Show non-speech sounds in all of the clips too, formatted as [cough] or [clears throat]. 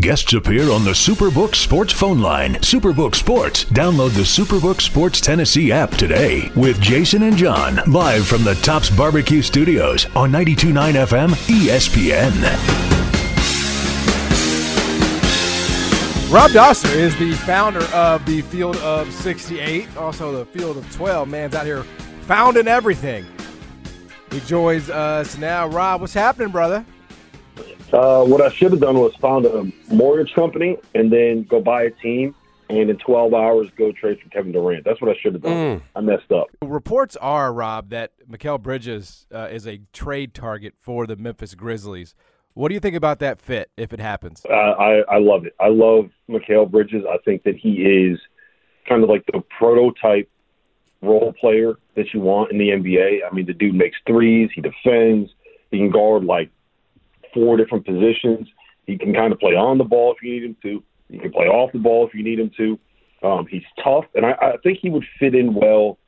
Guests appear on the Superbook Sports phone line. Superbook Sports. Download the Superbook Sports Tennessee app today with Jason and John live from the Tops Barbecue Studios on 92.9 FM ESPN. Rob Dauster is the founder of the Field of 68, also the Field of 12. Man's out here founding everything. He joins us now. Rob, what's happening, brother? Uh, what I should have done was found a mortgage company and then go buy a team and in 12 hours go trade for Kevin Durant. That's what I should have done. Mm. I messed up. Reports are, Rob, that Mikal Bridges uh, is a trade target for the Memphis Grizzlies. What do you think about that fit if it happens? Uh, I, I love it. I love Mikal Bridges. I think that he is kind of like the prototype role player that you want in the NBA. I mean, the dude makes threes, he defends, he can guard like four different positions. He can kind of play on the ball if you need him to. He can play off the ball if you need him to. Um, he's tough, and I, I think he would fit in well,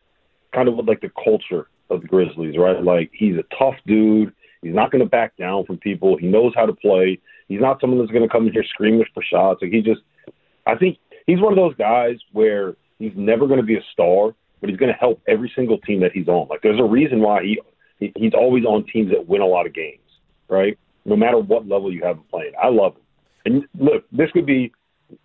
kind of with like the culture of the Grizzlies, right? Like he's a tough dude. He's not going to back down from people. He knows how to play. He's not someone that's going to come in here screaming for shots. Like he just, I think he's one of those guys where he's never going to be a star, but he's going to help every single team that he's on. Like there's a reason why he he's always on teams that win a lot of games, right? No matter what level you have him playing. I love him. And look, this could be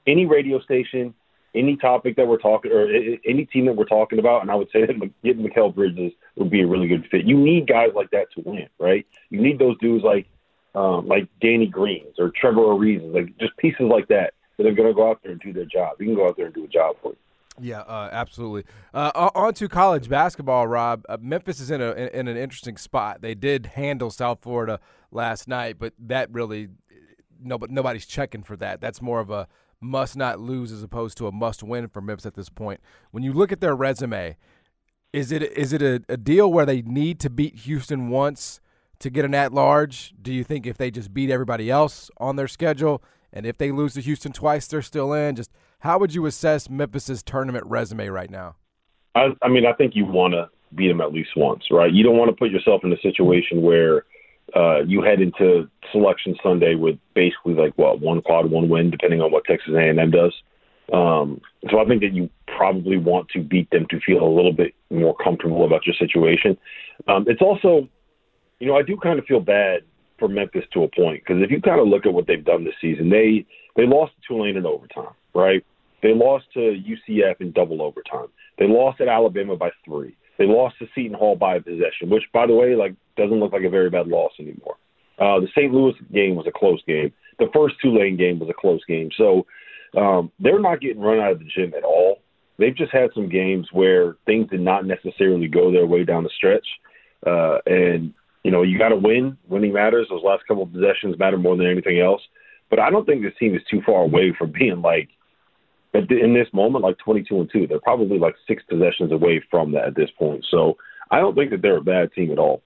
any radio station, any topic that we're talking, or any team that we're talking about, and I would say that getting Mikal Bridges would be a really good fit. You need guys like that to win, right? You need those dudes like um, like Danny Greens or Trevor Ariza, like just pieces like that that are going to go out there and do their job. You can go out there and do a job for you. Yeah, uh, absolutely. Uh, on to college basketball, Rob. Uh, Memphis is in a in, in, an interesting spot. They did handle South Florida last night, but that really no, but nobody's checking for that. That's more of a must not lose as opposed to a must win for Memphis at this point. When you look at their resume, is it is it a, a deal where they need to beat Houston once to get an at large? Do you think if they just beat everybody else on their schedule and if they lose to Houston twice, they're still in? Just how would you assess Memphis's tournament resume right now? I, I mean, I think you want to beat them at least once, right? You don't want to put yourself in a situation where uh, you head into Selection Sunday with basically like what one quad, one win, depending on what Texas A&M does. Um, so I think that you probably want to beat them to feel a little bit more comfortable about your situation. Um, it's also, you know, I do kind of feel bad for Memphis to a point because if you kind of look at what they've done this season, they they lost to Tulane in overtime, right? They lost to UCF in double overtime. They lost at Alabama by three. They lost to Seton Hall by a possession, which, by the way, like doesn't look like a very bad loss anymore. Uh, the St. Louis game was a close game. The first Tulane game was a close game. So um, they're not getting run out of the gym at all. They've just had some games where things did not necessarily go their way down the stretch. Uh, and, you know, you got to win. Winning matters. Those last couple of possessions matter more than anything else. But I don't think this team is too far away from being like at – in this moment, like 22 and 2. They're probably like six possessions away from that at this point. So I don't think that they're a bad team at all.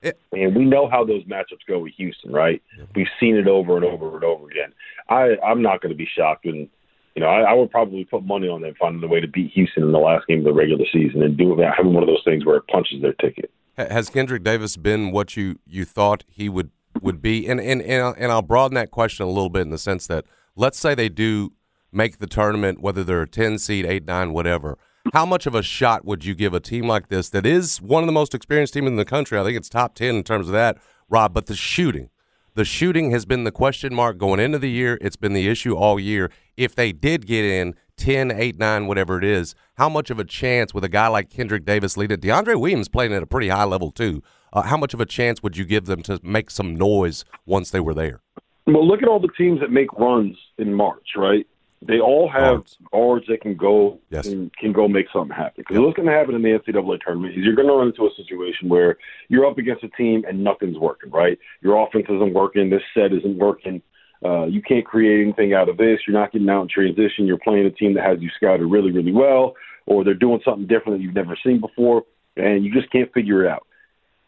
It, and we know how those matchups go with Houston, right? We've seen it over and over and over again. I, I'm not going to be shocked when, you know, I, I would probably put money on them finding a way to beat Houston in the last game of the regular season and do it having one of those things where it punches their ticket. Has Kendrick Davis been what you, you thought he would, would be? And, and, and, and I'll broaden that question a little bit in the sense that let's say they do make the tournament, whether they're a 10 seed, 8, 9, whatever, how much of a shot would you give a team like this that is one of the most experienced teams in the country? I think it's top 10 in terms of that, Rob, but the shooting, The shooting has been the question mark going into the year. It's been the issue all year. If they did get in 10, 8, 9, whatever it is, how much of a chance with a guy like Kendrick Davis leading? DeAndre Williams playing at a pretty high level too. Uh, how much of a chance would you give them to make some noise once they were there? Well, look at all the teams that make runs in March, right? They all have Guards. guards that can go Yes. and can go make something happen. Because what's going to happen in the NCAA tournament is you're going to run into a situation where you're up against a team and nothing's working, right? Your offense isn't working. This set isn't working. Uh, you can't create anything out of this. You're not getting out in transition. You're playing a team that has you scouted really, really well, or they're doing something different that you've never seen before, and you just can't figure it out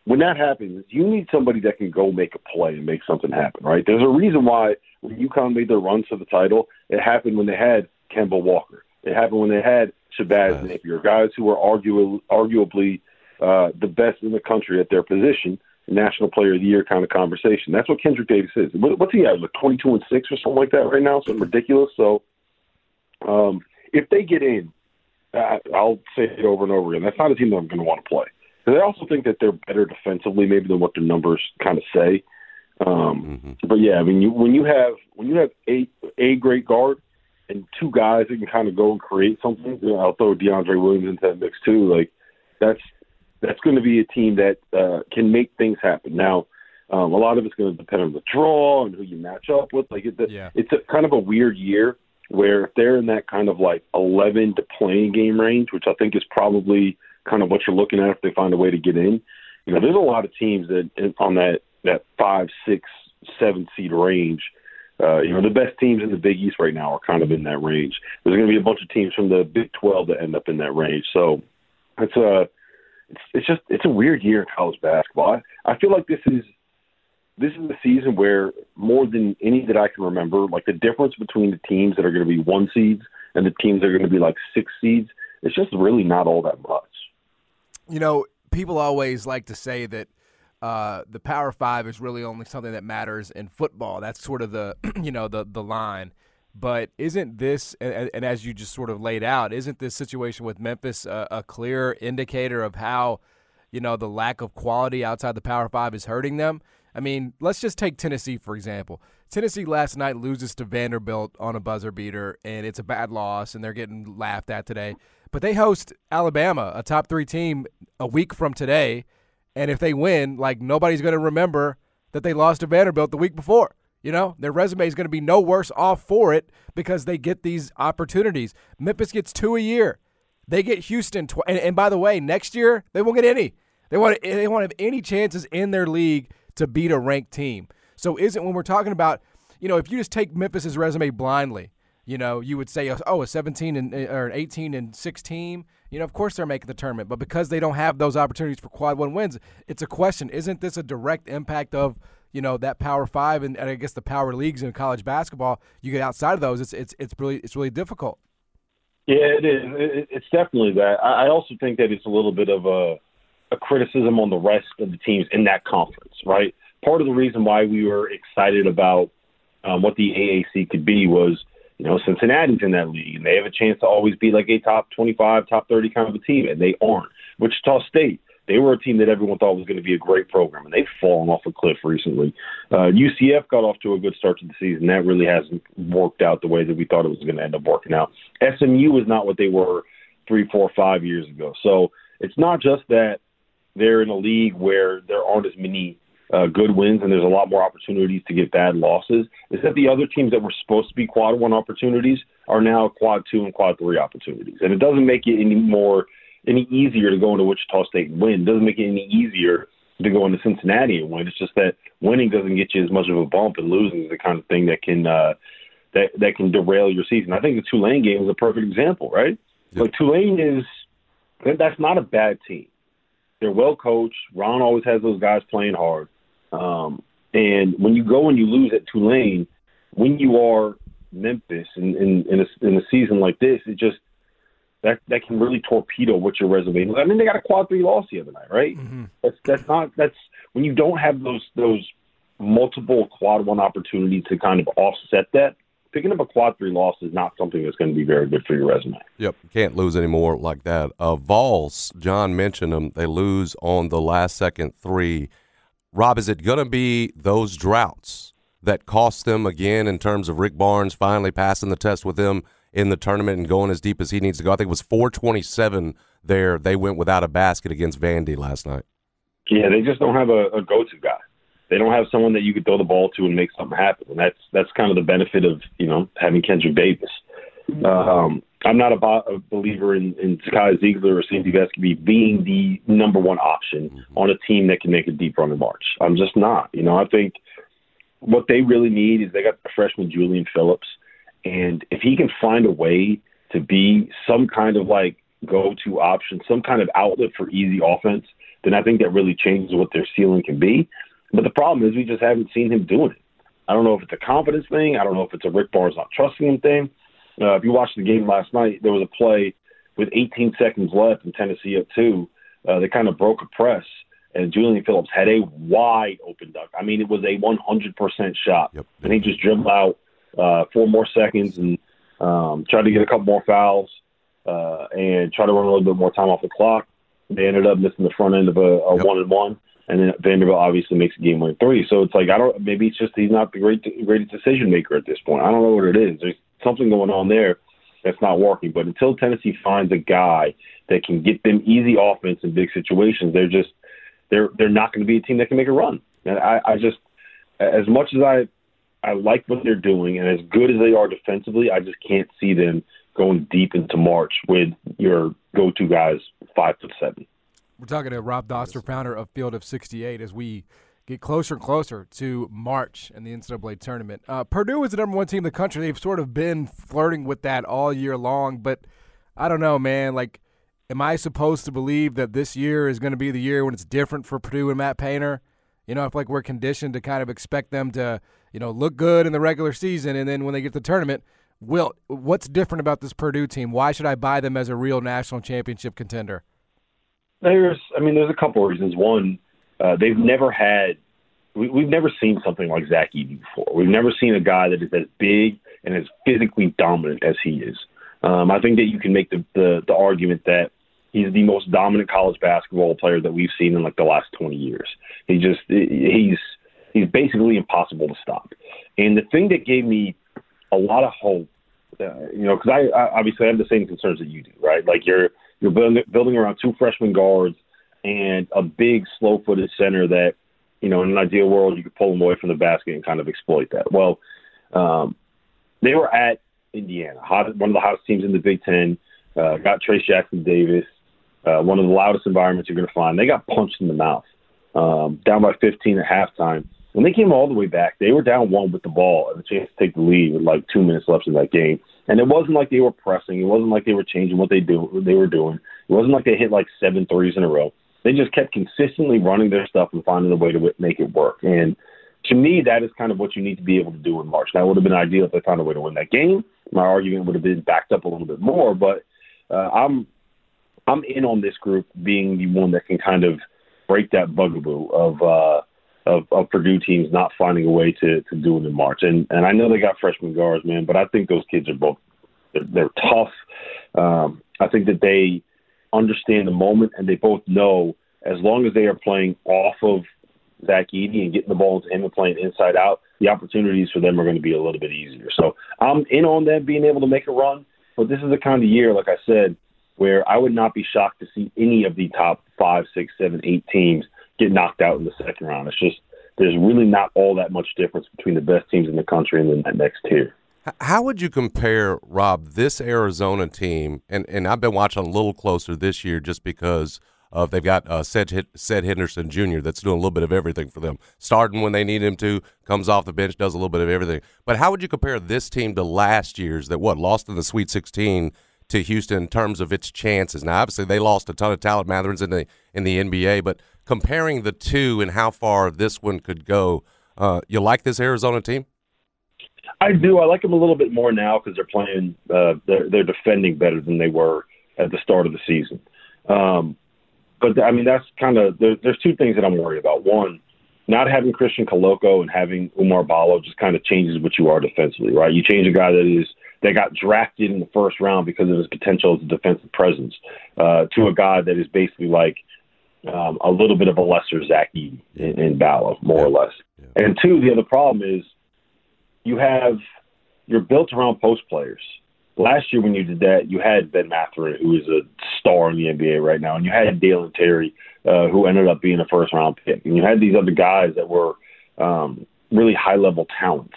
when that happens, you need somebody that can go make a play and make something happen, right? There's a reason why when UConn made their run to the title, it happened when they had Kemba Walker. It happened when they had Shabazz. Napier, guys who were argu- arguably uh, the best in the country at their position, National Player of the Year kind of conversation. That's what Kendrick Davis is. What, what's he at, like 22 and 6 or something like that right now? Something ridiculous. So um, if they get in, I, I'll say it over and over again. That's not a team that I'm going to want to play. Because I also think that they're better defensively, maybe than what their numbers kind of say. Um, But yeah, I mean, you, when you have when you have a a great guard and two guys that can kind of go and create something, you know, I'll throw DeAndre Williams into that mix too. Like that's that's going to be a team that uh, can make things happen. Now, um, a lot of it's going to depend on the draw and who you match up with. Like it, Yeah. it's a, kind of a weird year where if they're in that kind of like 11 to playing game range, which I think is probably kind of what you're looking at if they find a way to get in. You know, there's a lot of teams that on that that five, six, seven seed range. Uh, you know, the best teams in the Big East right now are kind of in that range. There's going to be a bunch of teams from the Big 12 that end up in that range. So it's a it's, it's just it's a weird year in college basketball. I, I feel like this is this is the season where more than any that I can remember, like the difference between the teams that are going to be one seeds and the teams that are going to be like six seeds, it's just really not all that much. You know, people always like to say that uh, the Power Five is really only something that matters in football. That's sort of the [clears throat] you know the the line. But isn't this, and, as you just sort of laid out, isn't this situation with Memphis a, a clear indicator of how, you know, the lack of quality outside the Power Five is hurting them? I mean, let's just take Tennessee for example. Tennessee last night loses to Vanderbilt on a buzzer beater, and it's a bad loss, and they're getting laughed at today. But they host Alabama, a top three team, a week from today, and if they win, like nobody's going to remember that they lost to Vanderbilt the week before. You know, their resume is going to be no worse off for it because they get these opportunities. Memphis gets two a year. They get Houston, tw- and, and by the way, next year they won't get any. They want they won't have any chances in their league to beat a ranked team. So isn't when we're talking about, you know, if you just take Memphis's resume blindly, you know, you would say, oh, a 17 and eh, or an 18 and 16. You know, of course they're making the tournament, but because they don't have those opportunities for quad one wins, it's a question. Isn't this a direct impact of you know that Power Five and, and I guess the power leagues in college basketball? You get outside of those, it's it's it's really it's really difficult. Yeah, it is. It, it's definitely that. I, I also think that it's a little bit of a, a criticism on the rest of the teams in that conference, right? Part of the reason why we were excited about um, what the AAC could be was, you know, Cincinnati's in that league, and they have a chance to always be like a top 25, top 30 kind of a team, and they aren't. Wichita State, they were a team that everyone thought was going to be a great program, and they've fallen off a cliff recently. Uh, UCF got off to a good start to the season. That really hasn't worked out the way that we thought it was going to end up working out. SMU is not what they were three, four, five years ago. So it's not just that they're in a league where there aren't as many uh, good wins and there's a lot more opportunities to get bad losses. Is that the other teams that were supposed to be quad one opportunities are now quad two and quad three opportunities, and it doesn't make it any more any easier to go into Wichita State and win. It doesn't make it any easier to go into Cincinnati and win. It's just that winning doesn't get you as much of a bump, and losing is the kind of thing that can uh, that that can derail your season. I think the Tulane game is a perfect example, right? Like Tulane is that's not a bad team. They're well coached. Ron always has those guys playing hard. Um, and when you go and you lose at Tulane, when you are Memphis in in, in, a, in a season like this, it just that that can really torpedo what your resume. is. I mean, they got a quad three loss the other night, right? That's that's not that's when you don't have those those multiple quad one opportunities to kind of offset that. Picking up a quad three loss is not something that's going to be very good for your resume. Yep, can't lose anymore like that. Uh, Vols, John mentioned them. They lose on the last second three. Rob, is it going to be those droughts that cost them again in terms of Rick Barnes finally passing the test with them in the tournament and going as deep as he needs to go? I think it was 427 there. They went without a basket against Vandy last night. Yeah, they just don't have a, a go-to guy. They don't have someone that you could throw the ball to and make something happen. And that's that's kind of the benefit of you know having Kendrick Davis. Um, I'm not a, bo- a believer in, in Zakai Zeigler or Santi Vescovi being the number one option on a team that can make a deep run in March. I'm just not. You know, I think what they really need is they got the freshman Julian Phillips, and if he can find a way to be some kind of like go-to option, some kind of outlet for easy offense, then I think that really changes what their ceiling can be. But the problem is we just haven't seen him doing it. I don't know if it's a confidence thing. I don't know if it's a Rick Barnes not trusting him thing. Uh, if you watched the game last night, there was a play with 18 seconds left and Tennessee up two. Uh, they kind of broke a press, and Julian Phillips had a wide open dunk. I mean, it was a 100% shot, Yep. and he just dribbled out uh, four more seconds and um, tried to get a couple more fouls uh, and try to run a little bit more time off the clock. They ended up missing the front end of a, a Yep. one and one, and then Vanderbilt obviously makes a game winning three. So it's like I don't. Maybe it's just he's not the great greatest decision maker at this point. I don't know what it is. There's something going on there that's not working. But until Tennessee finds a guy that can get them easy offense in big situations, they're just they're they're not going to be a team that can make a run. And I, I just as much as I I like what they're doing and as good as they are defensively, I just can't see them going deep into March with your go-to guys five foot seven. We're talking to Rob Dauster, founder of Field of 68, as we get closer and closer to March and the NCAA tournament. Uh, Purdue is the number one team in the country. They've sort of been flirting with that all year long, but I don't know, man. Like, am I supposed to believe that this year is going to be the year when it's different for Purdue and Matt Painter? You know, if like we're conditioned to kind of expect them to, you know, look good in the regular season, and then when they get to the tournament, Will, what's different about this Purdue team? Why should I buy them as a real national championship contender? There's, I mean, there's a couple of reasons. One, uh, they've never had, we, we've never seen something like Zach Edey before. We've never seen a guy that is as big and as physically dominant as he is. Um, I think that you can make the, the the argument that he's the most dominant college basketball player that we've seen in like the last 20 years. He just he's he's basically impossible to stop. And the thing that gave me a lot of hope, uh, you know, because I, I obviously have the same concerns that you do, right? Like you're you're building, building around two freshman guards and a big slow-footed center that, you know, in an ideal world you could pull them away from the basket and kind of exploit that. Well, um, they were at Indiana, hot, one of the hottest teams in the Big Ten. Uh, got Trayce Jackson Davis, uh, one of the loudest environments you're going to find. They got punched in the mouth, um, down by 15 at halftime. When they came all the way back, they were down one with the ball and a chance to take the lead with like two minutes left in that game. And it wasn't like they were pressing. It wasn't like they were changing what they do they were doing. It wasn't like they hit like seven threes in a row. They just kept consistently running their stuff and finding a way to make it work. And to me, that is kind of what you need to be able to do in March. That would have been ideal if they found a way to win that game. My argument would have been backed up a little bit more, but uh, I'm I'm in on this group being the one that can kind of break that bugaboo of uh, of, of Purdue teams not finding a way to to do it in March. And and I know they got freshman guards, man, but I think those kids are both they're, they're tough. Um, I think that they understand the moment and they both know as long as they are playing off of Zach Edey and getting the ball into him and playing inside out, the opportunities for them are going to be a little bit easier. So I'm in on them being able to make a run, but this is the kind of year, like I said, where I would not be shocked to see any of the top five, six, seven, eight teams get knocked out in the second round. It's just there's really not all that much difference between the best teams in the country and then that next tier. How would you compare, Rob, this Arizona team? And, and I've been watching a little closer this year just because of they've got uh, Ced, Ced Henderson Jr. that's doing a little bit of everything for them. Starting when they need him to, comes off the bench, does a little bit of everything. But how would you compare this team to last year's that, what, lost in the Sweet 16 to Houston in terms of its chances? Now, obviously, they lost a ton of talent, Mather's in the, in the NBA, but comparing the two and how far this one could go, uh, you like this Arizona team? I do. I like them a little bit more now because they're playing. Uh, they're they're defending better than they were at the start of the season. Um, but I mean, that's kind of there, there's two things that I'm worried about. One, not having Christian Koloko and having Oumar Ballo just kind of changes what you are defensively, right? You change a guy that is that got drafted in the first round because of his potential as a defensive presence uh, to a guy that is basically like um, a little bit of a lesser Zach in, in Ballo, more or less. And two, the other problem is you have you're built around post players. Last year when you did that, you had Ben Mathurin, who is a star in the NBA right now, and you had Dalen Terry, uh, who ended up being a first round pick, and you had these other guys that were um, really high level talents.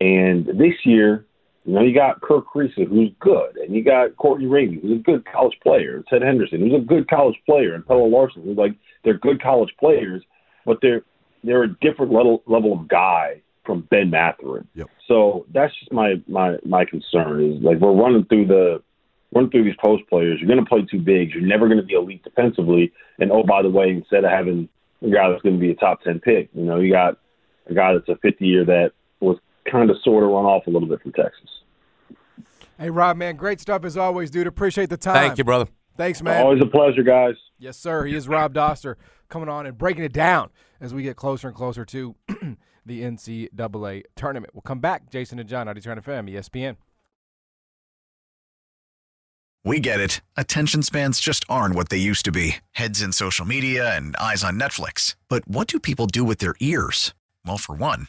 And this year, you know, you got Kerr Kriisa, who's good, and you got Courtney Ramey, who's a good college player, and Ced Henderson, who's a good college player, and Pelle Larsson, who's like they're good college players, but they're they're a different level level of guy from Ben Mathurin. Yep. So that's just my my my concern is like we're running through the running through these post players. You're going to play too big. You're never going to be elite defensively. And oh, by the way, instead of having a guy that's going to be a top ten pick, you know, you got a guy that's a 50 year that was kind of sort of run off a little bit from Texas. Hey, Rob, man, great stuff as always, dude. Appreciate the time. Thank you, brother. Thanks, man. Always a pleasure, guys. Yes, sir. He is Rob Dauster coming on and breaking it down as we get closer and closer to [clears throat] the NCAA tournament. We'll come back. Jason and John, 90 Turn FM, ESPN. We get it. Attention spans just aren't what they used to be heads in social media and eyes on Netflix. But what do people do with their ears? Well, for one,